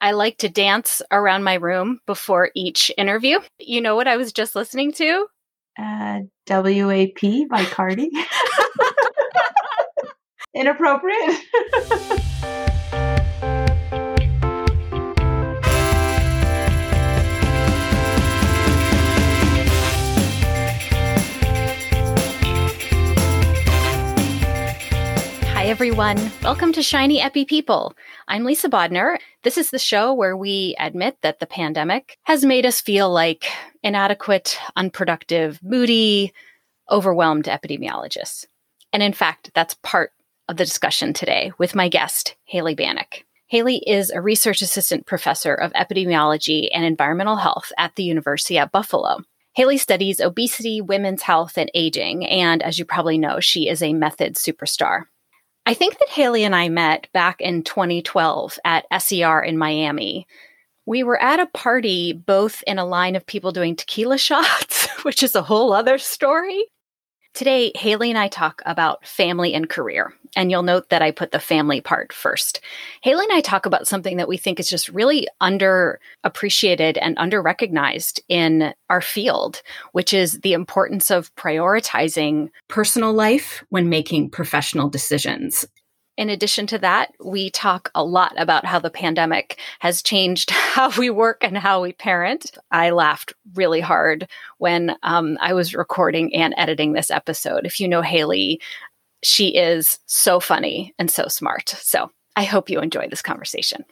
I like to dance around my room before each interview. You know what I was just listening to? Uh, WAP by Cardi. Inappropriate. everyone. Welcome to Shiny Epi People. I'm Lisa Bodnar. This is the show where we admit that the pandemic has made us feel like inadequate, unproductive, moody, overwhelmed epidemiologists. And in fact, that's part of the discussion today with my guest, Haley Banack. Haley is a research assistant professor of epidemiology and environmental health at the University at Buffalo. Haley studies obesity, women's health, and aging, and as you probably know, she is a method superstar. I think that Haley and I met back in 2012 at SER in Miami. We were at a party, both in a line of people doing tequila shots, which is a whole other story, Today, Haley and I talk about family and career. And you'll note that I put the family part first. Haley and I talk about something that we think is just really underappreciated and underrecognized in our field, which is the importance of prioritizing personal life when making professional decisions. In addition to that, we talk a lot about how the pandemic has changed how we work and how we parent. I laughed really hard when um, I was recording and editing this episode. If you know Haley, she is so funny and so smart. So I hope you enjoy this conversation.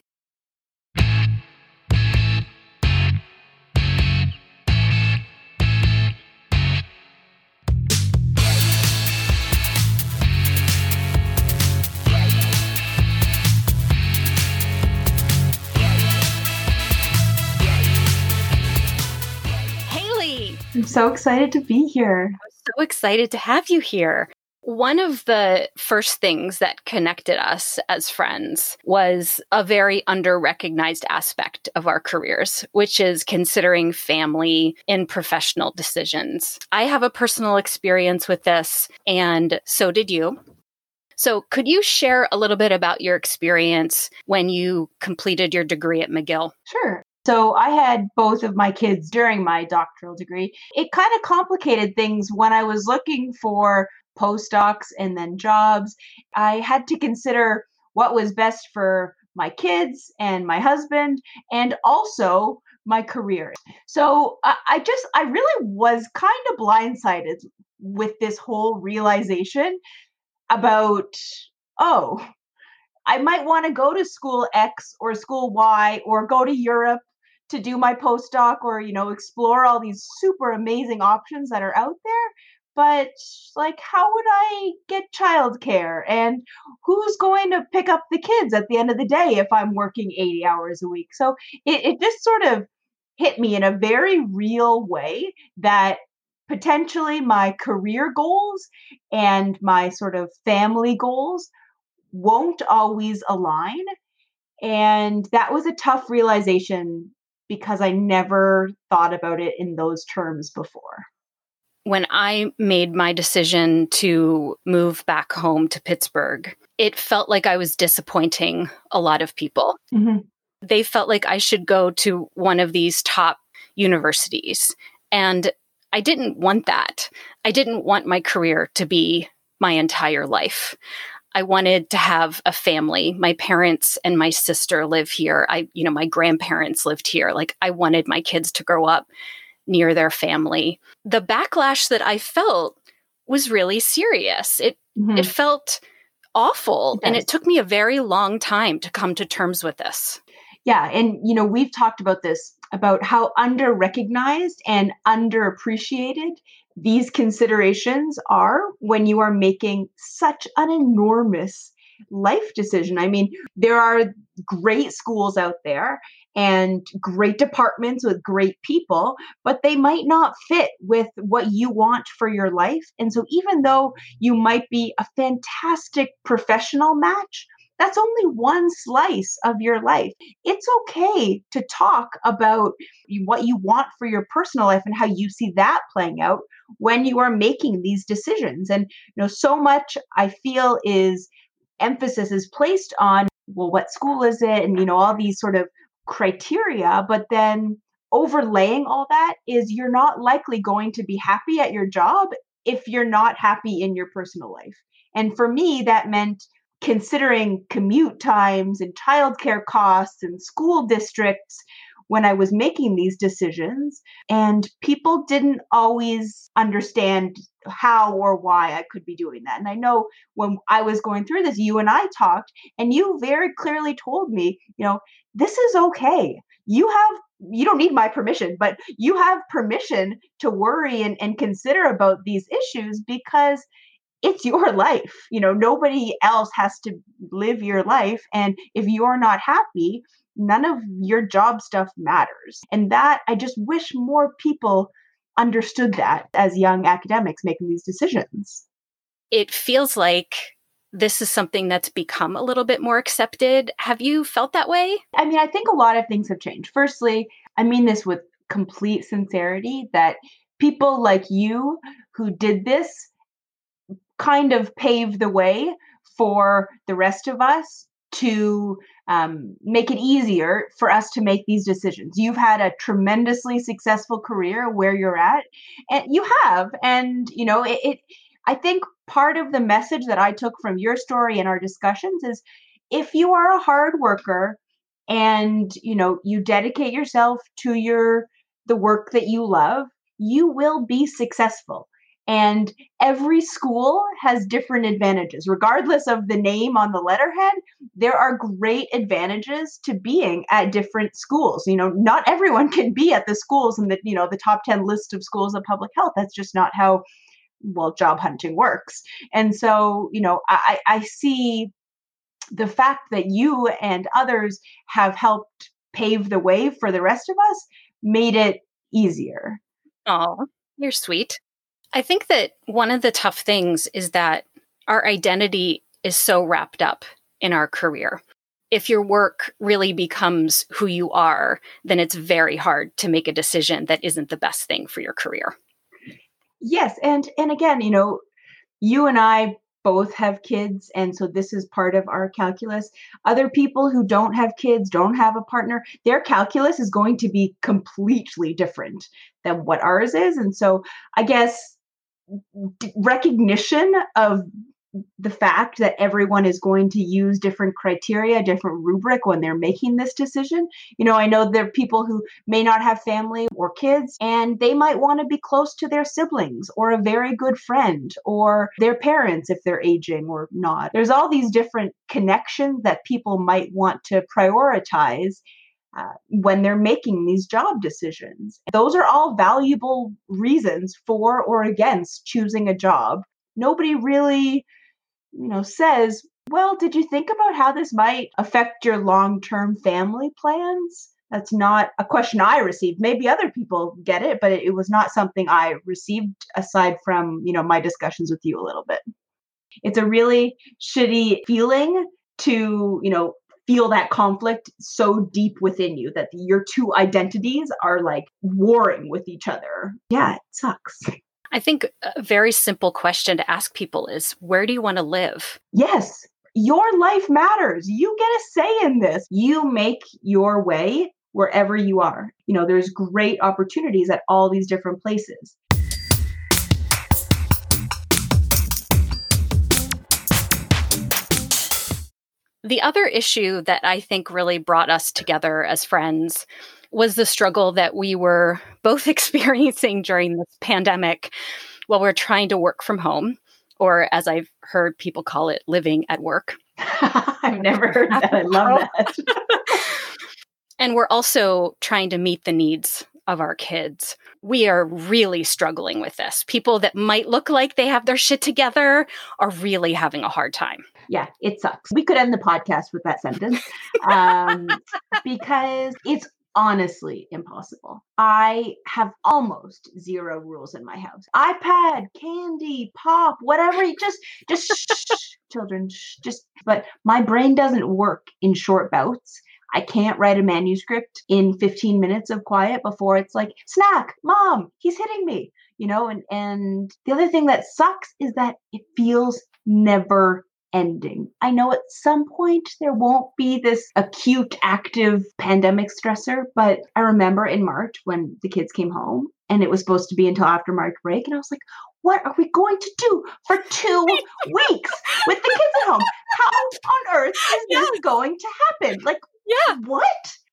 So excited to be here. I'm so excited to have you here. One of the first things that connected us as friends was a very under recognized aspect of our careers, which is considering family in professional decisions. I have a personal experience with this, and so did you. So, could you share a little bit about your experience when you completed your degree at McGill? Sure. So I had both of my kids during my doctoral degree. It kind of complicated things when I was looking for postdocs and then jobs. I had to consider what was best for my kids and my husband and also my career. So I just, I really was kind of blindsided with this whole realization about, oh, I might want to go to school X or school Y or go to Europe to do my postdoc or you know explore all these super amazing options that are out there but like how would i get childcare? And who's going to pick up the kids at the end of the day if i'm working 80 hours a week? So it, it just sort of hit me in a very real way that potentially my career goals and my sort of family goals won't always align and that was a tough realization because I never thought about it in those terms before. When I made my decision to move back home to Pittsburgh, it felt like I was disappointing a lot of people. Mm-hmm. They felt like I should go to one of these top universities. And I didn't want that. I didn't want my career to be my entire life. I wanted to have a family. My parents and my sister live here. I, you know, my grandparents lived here. Like I wanted my kids to grow up near their family. The backlash that I felt was really serious. It mm-hmm. it felt awful it and it took me a very long time to come to terms with this. Yeah, and you know, we've talked about this about how under recognized and underappreciated these considerations are when you are making such an enormous life decision. I mean, there are great schools out there and great departments with great people, but they might not fit with what you want for your life. And so, even though you might be a fantastic professional match, that's only one slice of your life. It's okay to talk about what you want for your personal life and how you see that playing out when you are making these decisions. And you know, so much I feel is emphasis is placed on well, what school is it? And you know, all these sort of criteria, but then overlaying all that is you're not likely going to be happy at your job if you're not happy in your personal life. And for me, that meant considering commute times and childcare costs and school districts when I was making these decisions. And people didn't always understand how or why I could be doing that. And I know when I was going through this, you and I talked, and you very clearly told me, you know, this is okay. You have you don't need my permission, but you have permission to worry and, and consider about these issues because it's your life. You know, nobody else has to live your life. And if you're not happy, none of your job stuff matters. And that I just wish more people understood that as young academics making these decisions. It feels like this is something that's become a little bit more accepted. Have you felt that way? I mean, I think a lot of things have changed. Firstly, I mean this with complete sincerity that people like you who did this kind of paved the way for the rest of us to um, make it easier for us to make these decisions. You've had a tremendously successful career where you're at, and you have, and you know it, it. I think part of the message that I took from your story and our discussions is, if you are a hard worker, and you know you dedicate yourself to your the work that you love, you will be successful. And every school has different advantages. Regardless of the name on the letterhead, there are great advantages to being at different schools. You know, not everyone can be at the schools in the, you know, the top 10 list of schools of public health. That's just not how well job hunting works. And so, you know, I, I see the fact that you and others have helped pave the way for the rest of us made it easier. Oh, you're sweet. I think that one of the tough things is that our identity is so wrapped up in our career. If your work really becomes who you are, then it's very hard to make a decision that isn't the best thing for your career. Yes, and and again, you know, you and I both have kids and so this is part of our calculus. Other people who don't have kids, don't have a partner, their calculus is going to be completely different than what ours is and so I guess recognition of the fact that everyone is going to use different criteria, different rubric when they're making this decision. You know, I know there are people who may not have family or kids, and they might want to be close to their siblings or a very good friend or their parents if they're aging or not. There's all these different connections that people might want to prioritize uh, when they're making these job decisions. Those are all valuable reasons for or against choosing a job. Nobody really, you know, says, well, did you think about how this might affect your long term family plans? That's not a question I received. Maybe other people get it, but it was not something I received aside from, you know, my discussions with you a little bit. It's a really shitty feeling to, you know, feel that conflict so deep within you that your two identities are like warring with each other. Yeah, it sucks. I think a very simple question to ask people is where do you want to live? Yes, your life matters. You get a say in this. You make your way wherever you are. You know, there's great opportunities at all these different places. The other issue that I think really brought us together as friends was the struggle that we were both experiencing during this pandemic while we we're trying to work from home, or as I've heard people call it, living at work. I've never heard that. I love oh. that. and we're also trying to meet the needs of our kids. We are really struggling with this. People that might look like they have their shit together are really having a hard time yeah, it sucks. We could end the podcast with that sentence um, because it's honestly impossible. I have almost zero rules in my house. iPad, candy, pop, whatever. You just, just shh, children, shh, just. But my brain doesn't work in short bouts. I can't write a manuscript in 15 minutes of quiet before it's like, snack, mom, he's hitting me. You know, and and the other thing that sucks is that it feels never ending. I know at some point there won't be this acute, active pandemic stressor, but I remember in March when the kids came home and it was supposed to be until after March break, and I was like, what are we going to do for two weeks with the kids at home? How on earth is yeah. this going to happen? Like, yeah, what?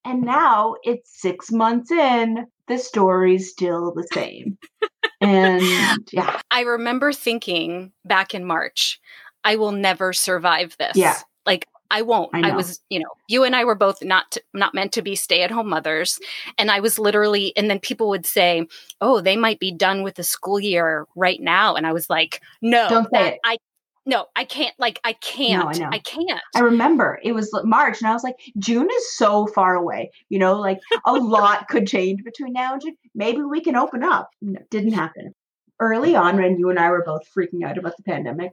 And now it's six months in, the story's still the same. and yeah. I remember thinking back in March, I will never survive this. Yeah. Like I won't. I, I, was, you know, you and I were both not to, not meant to be stay-at-home mothers, and I was literally. And then people would say, "Oh, they might be done with the school year right now," and I was like, "No, don't say that, it. I no, I can't. Like, I can't. No, I, I, can't. I remember it was March, and I was like, June is so far away. You know, like a lot could change between now and June. Maybe we can open up. No, didn't happen. Early on, when you and I were both freaking out about the pandemic,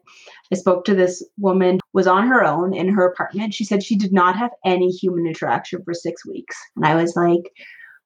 I spoke to this woman was on her own in her apartment. She said she did not have any human interaction for six weeks, and I was like,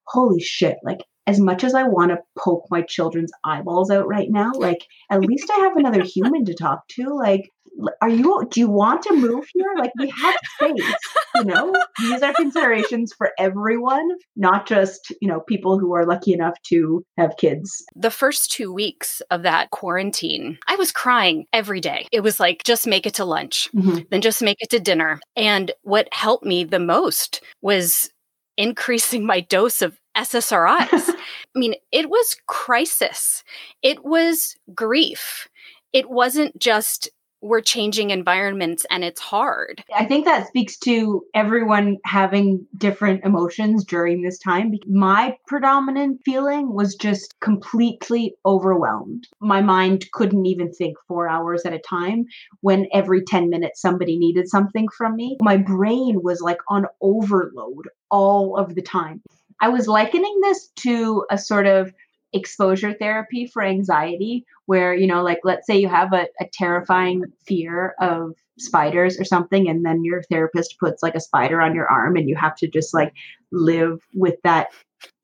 "Holy shit!" Like as much as I want to poke my children's eyeballs out right now, like at least I have another human to talk to. Like, are you, do you want to move here? Like, we have space, you know? These are considerations for everyone, not just, you know, people who are lucky enough to have kids. The first two weeks of that quarantine, I was crying every day. It was like, just make it to lunch, mm-hmm. then just make it to dinner. And what helped me the most was increasing my dose of SSRIs. I mean, it was crisis. It was grief. It wasn't just we're changing environments and it's hard. I think that speaks to everyone having different emotions during this time. My predominant feeling was just completely overwhelmed. My mind couldn't even think four hours at a time when every 10 minutes somebody needed something from me. My brain was like on overload all of the time. I was likening this to a sort of exposure therapy for anxiety, where, you know, like let's say you have a, a terrifying fear of spiders or something, and then your therapist puts like a spider on your arm and you have to just like live with that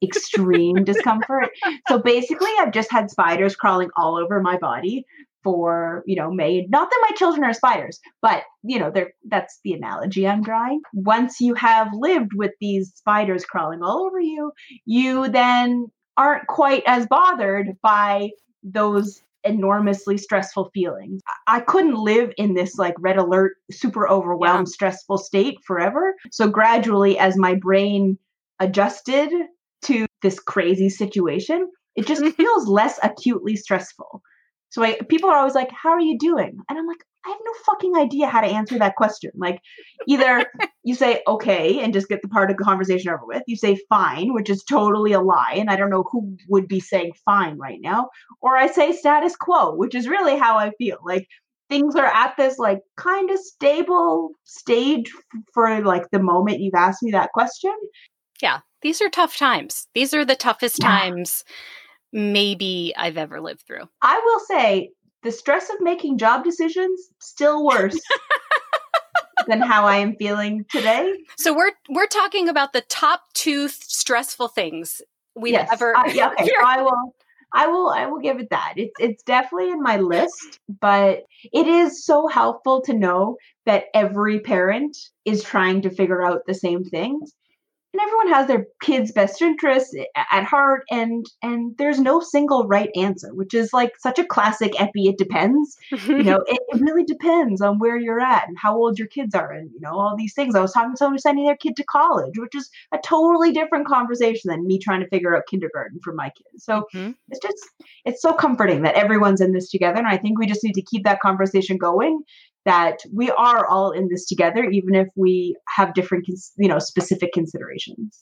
extreme discomfort. So basically, I've just had spiders crawling all over my body for you know May. Not that my children are spiders, but you know they're that's the analogy I'm drawing. Once you have lived with these spiders crawling all over you, you then aren't quite as bothered by those enormously stressful feelings. I couldn't live in this like red alert, super overwhelmed, yeah. stressful state forever. So gradually, as my brain adjusted to this crazy situation, it just feels less acutely stressful. So I, people are always like, "How are you doing?" And I'm like, I have no fucking idea how to answer that question. Like, either you say okay and just get the part of the conversation over with. You say fine, which is totally a lie, and I don't know who would be saying fine right now. Or I say status quo, which is really how I feel. Like things are at this like kind of stable stage for like the moment you've asked me that question. Yeah, these are tough times. These are the toughest yeah. times maybe I've ever lived through. I will say the stress of making job decisions still worse than how I am feeling today. So we're we're talking about the top two stressful things we've yes, ever. Uh, yeah, okay, I will. I will. I will give it that. It's it's definitely in my list, but it is so helpful to know that every parent is trying to figure out the same things and everyone has their kids best interests at heart and and there's no single right answer which is like such a classic epi it depends. You know it, it, really depends on where you're at and how old your kids are and you know all these things. I was talking to someone who's sending their kid to college which is a totally different conversation than me trying to figure out kindergarten for my kids. So mm-hmm. it's just it's so comforting that everyone's in this together and i think we just need to keep that conversation going that we are all in this together, even if we have different, you know, specific considerations.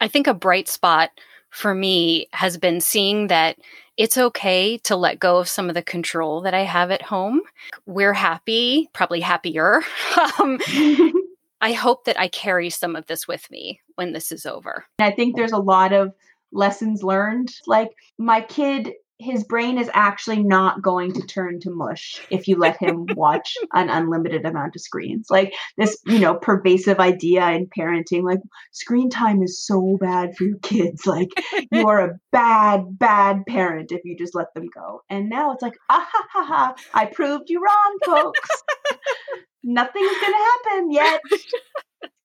I think a bright spot for me has been seeing that it's okay to let go of some of the control that I have at home. We're happy, probably happier. um, I hope that I carry some of this with me when this is over. I think there's a lot of lessons learned. Like my kid his brain is actually not going to turn to mush if you let him watch an unlimited amount of screens. Like this, you know, pervasive idea in parenting, like screen time is so bad for your kids. Like you are a bad, bad parent if you just let them go. And now it's like, ah ha ha ha, I proved you wrong, folks. Nothing's gonna happen yet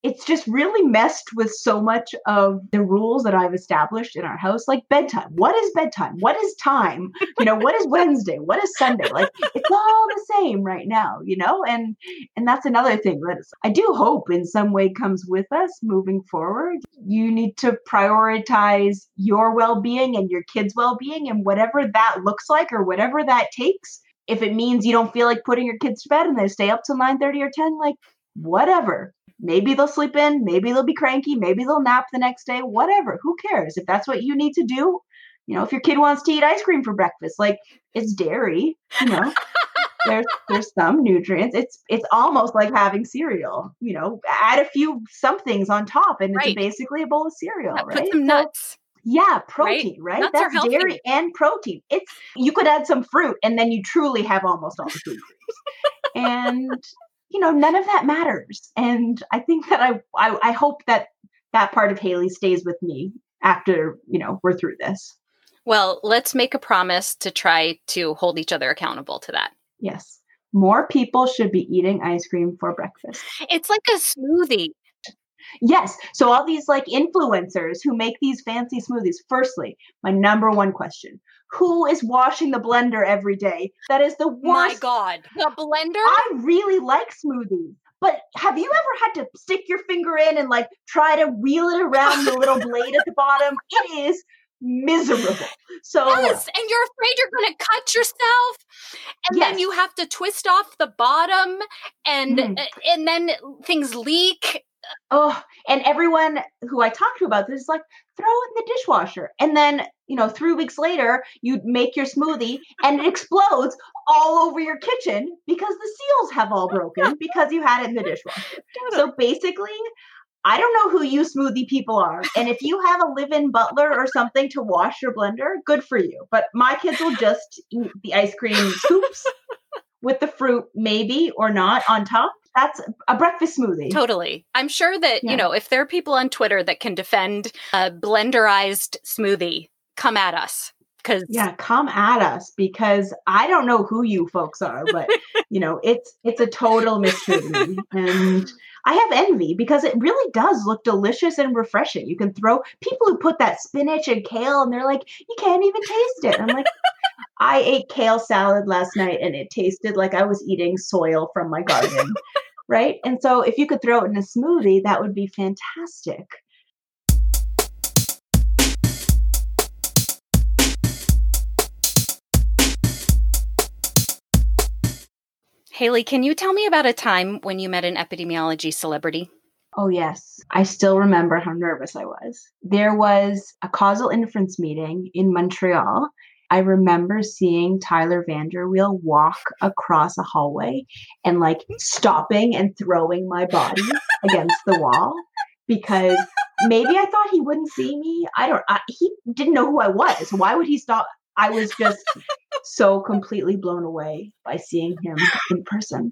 it's just really messed with so much of the rules that I've established in our house, like bedtime. What is bedtime? What is time? You know, what is Wednesday? What is Sunday? Like it's all the same right now, you know? And and that's another thing that I do hope in some way comes with us moving forward. You need to prioritize your well-being and your kids' well-being and whatever that looks like or whatever that takes. If it means you don't feel like putting your kids to bed and they stay up till 9 30 or 10, like whatever Maybe they'll sleep in, maybe they'll be cranky, maybe they'll nap the next day, whatever. Who cares? If that's what you need to do, you know, if your kid wants to eat ice cream for breakfast, like it's dairy, you know. there's there's some nutrients. It's it's almost like having cereal. You know, add a few somethings on top, and right. it's basically a bowl of cereal. Yeah, right? Put some nuts. Yeah, protein, right? right? That's dairy and protein. It's you could add some fruit, and then you truly have almost all the food groups. and you know, none of that matters. And I think that I, I, I hope that that part of Haley stays with me after, you know, we're through this. Well, let's make a promise to try to hold each other accountable to that. Yes. More people should be eating ice cream for breakfast. It's like a smoothie. Yes. So all these like influencers who make these fancy smoothies. Firstly, my number one question: Who is washing the blender every day? That is the worst. My God, the blender. I really like smoothies. But have you ever had to stick your finger in and like try to wheel it around the little blade at the bottom? It is miserable. So yes, and you're afraid you're going to cut yourself, and yes. then you have to twist off the bottom, and mm. and then things leak oh, and everyone who I talked to about this is like, throw it in the dishwasher. And then, you know, three weeks later, you make your smoothie and it explodes all over your kitchen because the seals have all broken because you had it in the dishwasher. So basically, I don't know who you smoothie people are. And if you have a live in butler or something to wash your blender, good for you. But my kids will just eat the ice cream scoops with the fruit, maybe or not on top that's a breakfast smoothie. Totally. I'm sure that, yeah. you know, if there are people on Twitter that can defend a blenderized smoothie, come at us. Cause yeah, come at us because I don't know who you folks are, but you know, it's it's a total mystery. And I have envy because it really does look delicious and refreshing. You can throw people who put that spinach and kale and they're like, you can't even taste it. I'm like, I ate kale salad last night and it tasted like I was eating soil from my garden. right? And so if you could throw it in a smoothie, that would be fantastic. Haley, can you tell me about a time when you met an epidemiology celebrity? Oh, yes. I still remember how nervous I was. There was a causal inference meeting in Montreal. I remember seeing Tyler VanderWeele walk across a hallway and like stopping and throwing my body against the wall because maybe I thought he wouldn't see me. I don't, I, he didn't know who I was. Why would he stop? I was just so completely blown away by seeing him in person.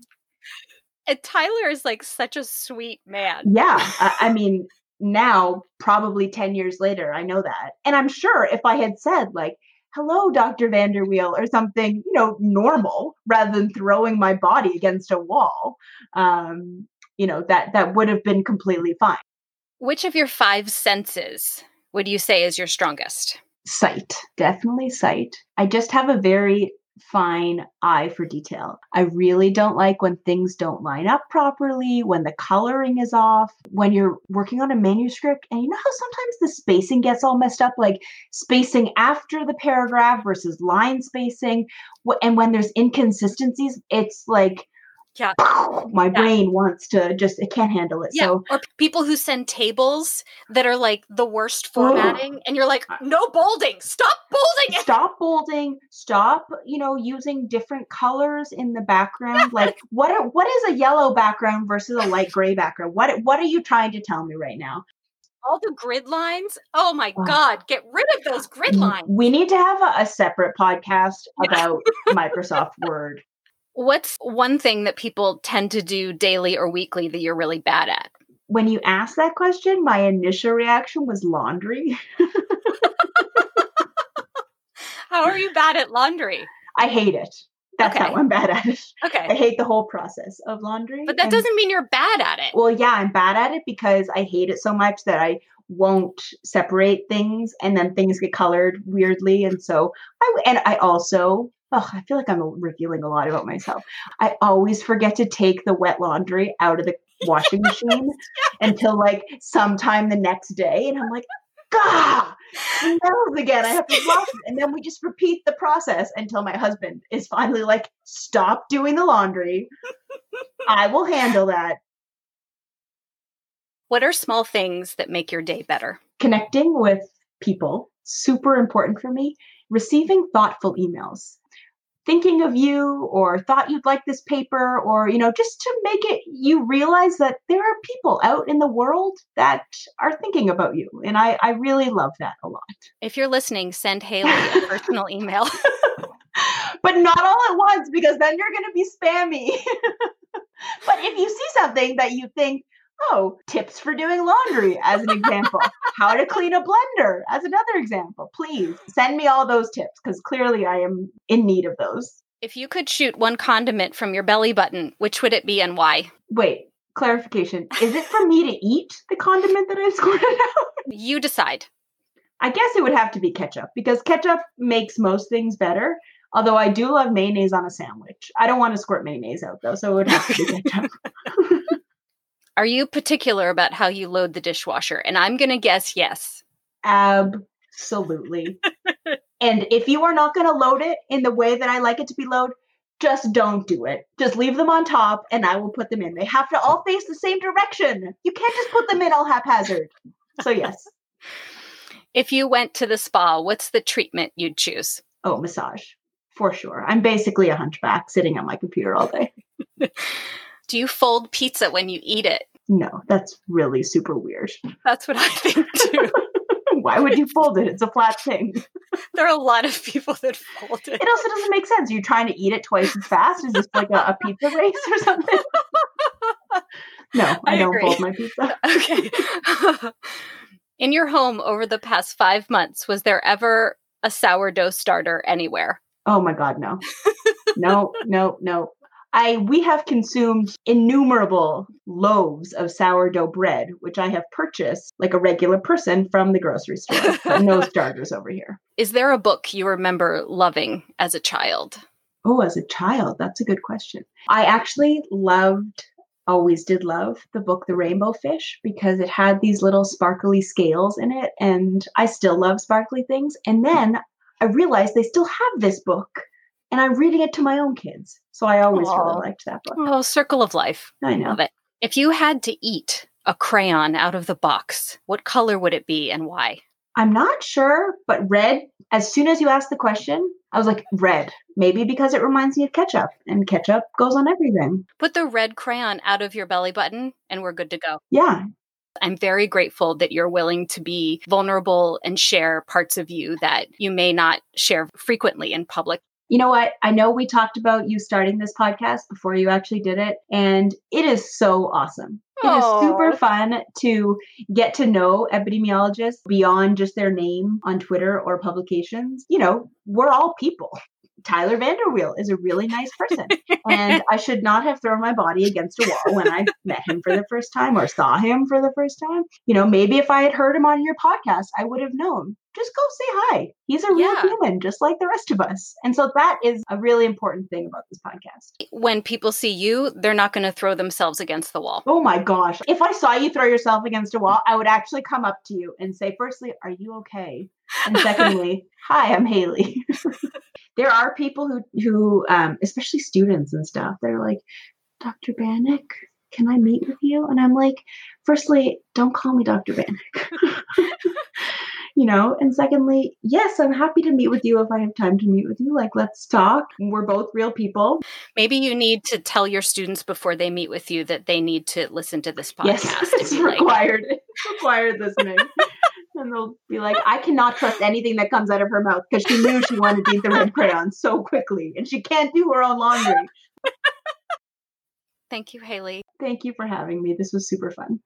And Tyler is like such a sweet man. Yeah. I, I mean, now, probably 10 years later, I know that. And I'm sure if I had said, like, hello, Dr. VanderWeele, or something, you know, normal rather than throwing my body against a wall, um, you know, that, that would have been completely fine. Which of your five senses would you say is your strongest? Sight, definitely sight. I just have a very fine eye for detail. I really don't like when things don't line up properly, when the coloring is off, when you're working on a manuscript and you know how sometimes the spacing gets all messed up, like spacing after the paragraph versus line spacing. And when there's inconsistencies, it's like yeah my yeah. brain wants to just it can't handle it yeah. so or people who send tables that are like the worst formatting Ugh. and you're like no bolding stop bolding stop bolding stop you know using different colors in the background like what are, what is a yellow background versus a light gray background what what are you trying to tell me right now all the grid lines. Oh my God, get rid of those grid lines. We need to have a, a separate podcast about Microsoft Word. What's one thing that people tend to do daily or weekly that you're really bad at? When you asked that question, my initial reaction was laundry. how are you bad at laundry? I hate it. That's Okay. how I'm bad at it. Okay. I hate the whole process of laundry. But that and- doesn't mean you're bad at it. Well, yeah, I'm bad at it because I hate it so much that I won't separate things, and then things get colored weirdly, and so I and I also. Oh, I feel like I'm revealing a lot about myself. I always forget to take the wet laundry out of the washing machine until like sometime the next day, and I'm like, "Gah, smells again." I have to wash it, and then we just repeat the process until my husband is finally like, "Stop doing the laundry. I will handle that." What are small things that make your day better? connecting with people super important for me receiving thoughtful emails thinking of you or thought you'd like this paper or you know just to make it you realize that there are people out in the world that are thinking about you and i i really love that a lot If you're listening, send Haley a personal email. but not all at once because then you're going to be spammy but if you see something that you think oh tips for doing laundry as an example. How to clean a blender as another example please. Send me all those tips because clearly i am in need of those. If you could shoot one condiment from your belly button, which would it be and why? wait clarification. Is it for me to eat the condiment that i've squirted out? You decide. i guess it would have to be ketchup because ketchup makes most things better although i do love mayonnaise on a sandwich. I don't want to squirt mayonnaise out though so it would have to be ketchup Are you particular about how you load the dishwasher? And I'm going to guess yes. Absolutely. and if you are not going to load it in the way that I like it to be loaded, just don't do it. Just leave them on top and I will put them in. They have to all face the same direction. You can't just put them in all haphazard. So, yes. If you went to the spa, what's the treatment you'd choose? Oh, massage for sure. I'm basically a hunchback sitting on my computer all day. Do you fold pizza when you eat it? No, that's really super weird. That's what I think too. Why would you fold it? It's a flat thing. there are a lot of people that fold it. It also doesn't make sense. You're trying to eat it twice as fast. Is this like a, a pizza race or something? No, I, I don't agree. fold my pizza. Okay. In your home over the past five months, was there ever a sourdough starter anywhere? Oh my god, no. no, no, no. I we have consumed innumerable loaves of sourdough bread, which I have purchased like a regular person from the grocery store. No starters over here. Is there a book you remember loving as a child? Oh, as a child, that's a good question. I actually loved always did love the book The Rainbow Fish because it had these little sparkly scales in it and I still love sparkly things. And then I realized they still have this book and I'm reading it to my own kids. So I always Aw. really liked that book. Oh, Circle of Life. I know. Love it. If you had to eat a crayon out of the box, what color would it be and why? I'm not sure, but red, as soon as you asked the question, I was like, red. Maybe because it reminds me of ketchup, and ketchup goes on everything. Put the red crayon out of your belly button and we're good to go. Yeah. I'm very grateful that you're willing to be vulnerable and share parts of you that you may not share frequently in public. You know what? I know we talked about you starting this podcast before you actually did it, and it is so awesome. It is super fun to get to know epidemiologists beyond just their name on Twitter or publications. You know, we're all people. Tyler VanderWeele is a really nice person. and I should not have thrown my body against a wall when I met him for the first time or saw him for the first time. You know, maybe if I had heard him on your podcast, I would have known. Just go say hi. He's a real Yeah. human, just like the rest of us. And so that is a really important thing about this podcast. When people see you, they're not going to throw themselves against the wall. Oh my gosh. If I saw you throw yourself against a wall, I would actually come up to you and say, firstly, are you okay? And secondly, hi, I'm Haley. there are people who, who um, especially students and stuff, they're like, Dr. Banack, can I meet with you? And I'm like, firstly, don't call me Dr. Banack. you know, and secondly, yes, I'm happy to meet with you if I have time to meet with you. Like, let's talk. We're both real people. Maybe you need to tell your students before they meet with you that they need to listen to this podcast. Yes, it's required. Like... It's required listening. and they'll be like, I cannot trust anything that comes out of her mouth because she knew she wanted to eat the red crayon so quickly and she can't do her own laundry. Thank you, Haley. Thank you for having me. This was super fun.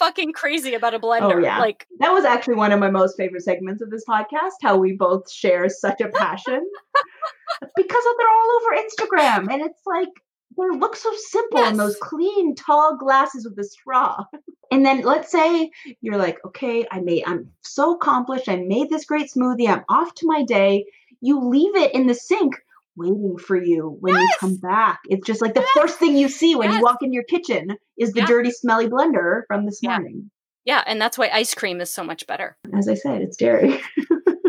Fucking crazy about a oh, blender. Oh, yeah. Like that was actually one of my most favorite segments of this podcast, how we both share such a passion. because they're all over Instagram. And it's like they look so simple yes. in those clean, tall glasses with a straw. And then let's say you're like, okay, I made I'm so accomplished. I made this great smoothie. I'm off to my day. You leave it in the sink waiting for you when yes! you come back. It's just like the yes! first thing you see when yes! you walk in your kitchen is the dirty, smelly blender from this yeah. morning. Yeah, and that's why ice cream is so much better. As I said, it's dairy.